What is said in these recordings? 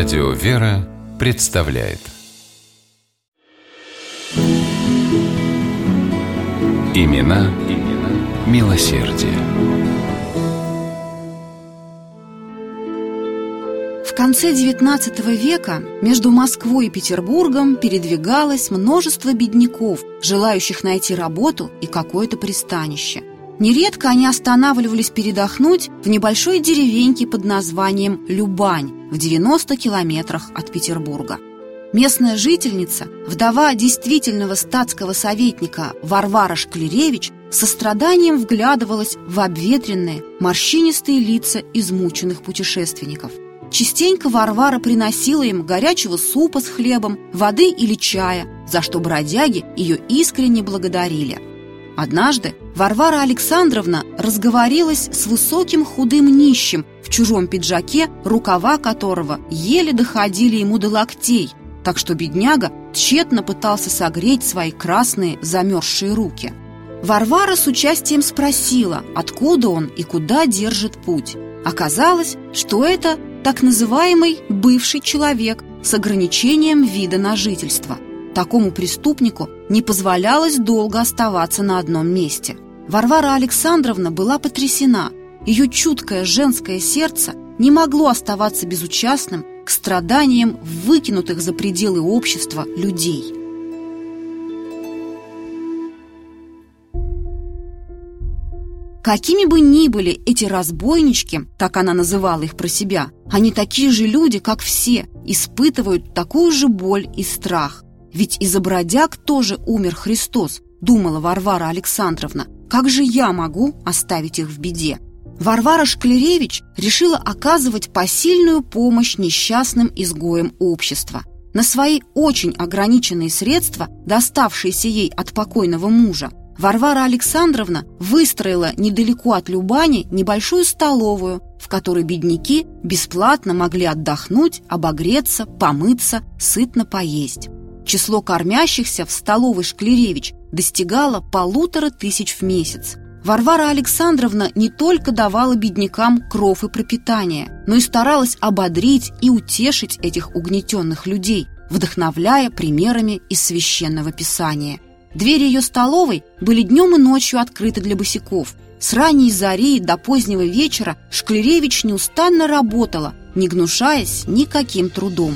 Радио «Вера» представляет Имена, имена милосердие. В конце XIX века между Москвой и Петербургом передвигалось множество бедняков, желающих найти работу и какое-то пристанище. Нередко они останавливались передохнуть в небольшой деревеньке под названием Любань в 90 километрах от Петербурга. Местная жительница, вдова действительного статского советника Варвара Шклеревич, со страданием вглядывалась в обветренные, морщинистые лица измученных путешественников. Частенько Варвара приносила им горячего супа с хлебом, воды или чая, за что бродяги ее искренне благодарили – Однажды Варвара Александровна разговорилась с высоким худым нищим в чужом пиджаке, рукава которого еле доходили ему до локтей, так что бедняга тщетно пытался согреть свои красные замерзшие руки. Варвара с участием спросила, откуда он и куда держит путь. Оказалось, что это так называемый бывший человек с ограничением вида на жительство – Такому преступнику не позволялось долго оставаться на одном месте. Варвара Александровна была потрясена. Ее чуткое женское сердце не могло оставаться безучастным к страданиям выкинутых за пределы общества людей. Какими бы ни были эти разбойнички, так она называла их про себя, они такие же люди, как все, испытывают такую же боль и страх. Ведь из-за бродяг тоже умер Христос, думала Варвара Александровна. Как же я могу оставить их в беде? Варвара Шклеревич решила оказывать посильную помощь несчастным изгоям общества. На свои очень ограниченные средства, доставшиеся ей от покойного мужа, Варвара Александровна выстроила недалеко от Любани небольшую столовую, в которой бедняки бесплатно могли отдохнуть, обогреться, помыться, сытно поесть. Число кормящихся в столовой Шклеревич достигало полутора тысяч в месяц. Варвара Александровна не только давала беднякам кров и пропитание, но и старалась ободрить и утешить этих угнетенных людей, вдохновляя примерами из священного писания. Двери ее столовой были днем и ночью открыты для босиков. С ранней зари до позднего вечера Шклеревич неустанно работала, не гнушаясь никаким трудом.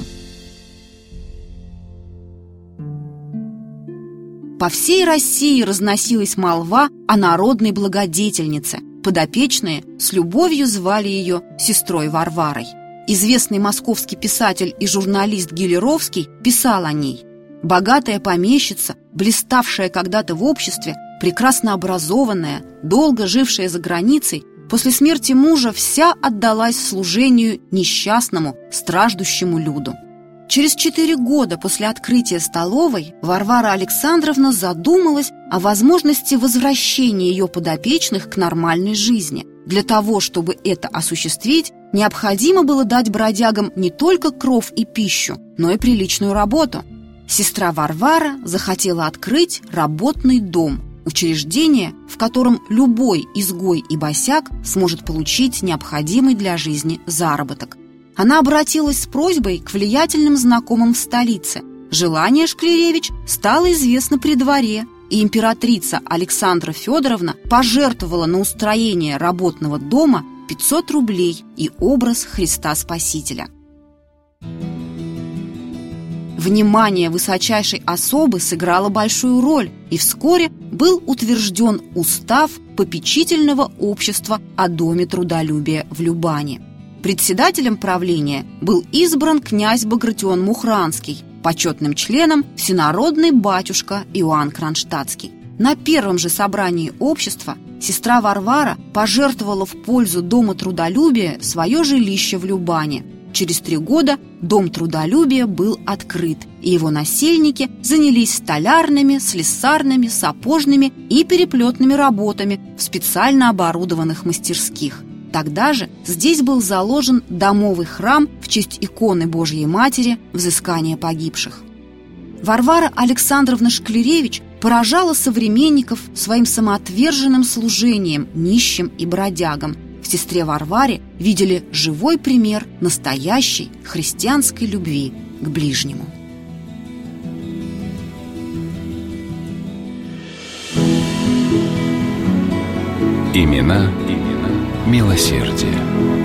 По всей России разносилась молва о народной благодетельнице. Подопечные с любовью звали ее сестрой Варварой. Известный московский писатель и журналист Гелеровский писал о ней. Богатая помещица, блиставшая когда-то в обществе, прекрасно образованная, долго жившая за границей, после смерти мужа вся отдалась служению несчастному, страждущему люду. Через четыре года после открытия столовой Варвара Александровна задумалась о возможности возвращения ее подопечных к нормальной жизни. Для того, чтобы это осуществить, необходимо было дать бродягам не только кров и пищу, но и приличную работу. Сестра Варвара захотела открыть работный дом, учреждение, в котором любой изгой и босяк сможет получить необходимый для жизни заработок – она обратилась с просьбой к влиятельным знакомым в столице. Желание Шклеревич стало известно при дворе, и императрица Александра Федоровна пожертвовала на устроение работного дома 500 рублей и образ Христа Спасителя. Внимание высочайшей особы сыграло большую роль, и вскоре был утвержден устав попечительного общества о Доме трудолюбия в Любане. Председателем правления был избран князь Багратион Мухранский, почетным членом всенародный батюшка Иоанн Кронштадтский. На первом же собрании общества сестра Варвара пожертвовала в пользу Дома трудолюбия свое жилище в Любане. Через три года Дом трудолюбия был открыт, и его насельники занялись столярными, слесарными, сапожными и переплетными работами в специально оборудованных мастерских – Тогда же здесь был заложен домовый храм в честь иконы Божьей Матери взыскания погибших. Варвара Александровна Шклеревич поражала современников своим самоотверженным служением нищим и бродягам. в сестре Варваре видели живой пример настоящей христианской любви к ближнему. Имена, имена милосердие.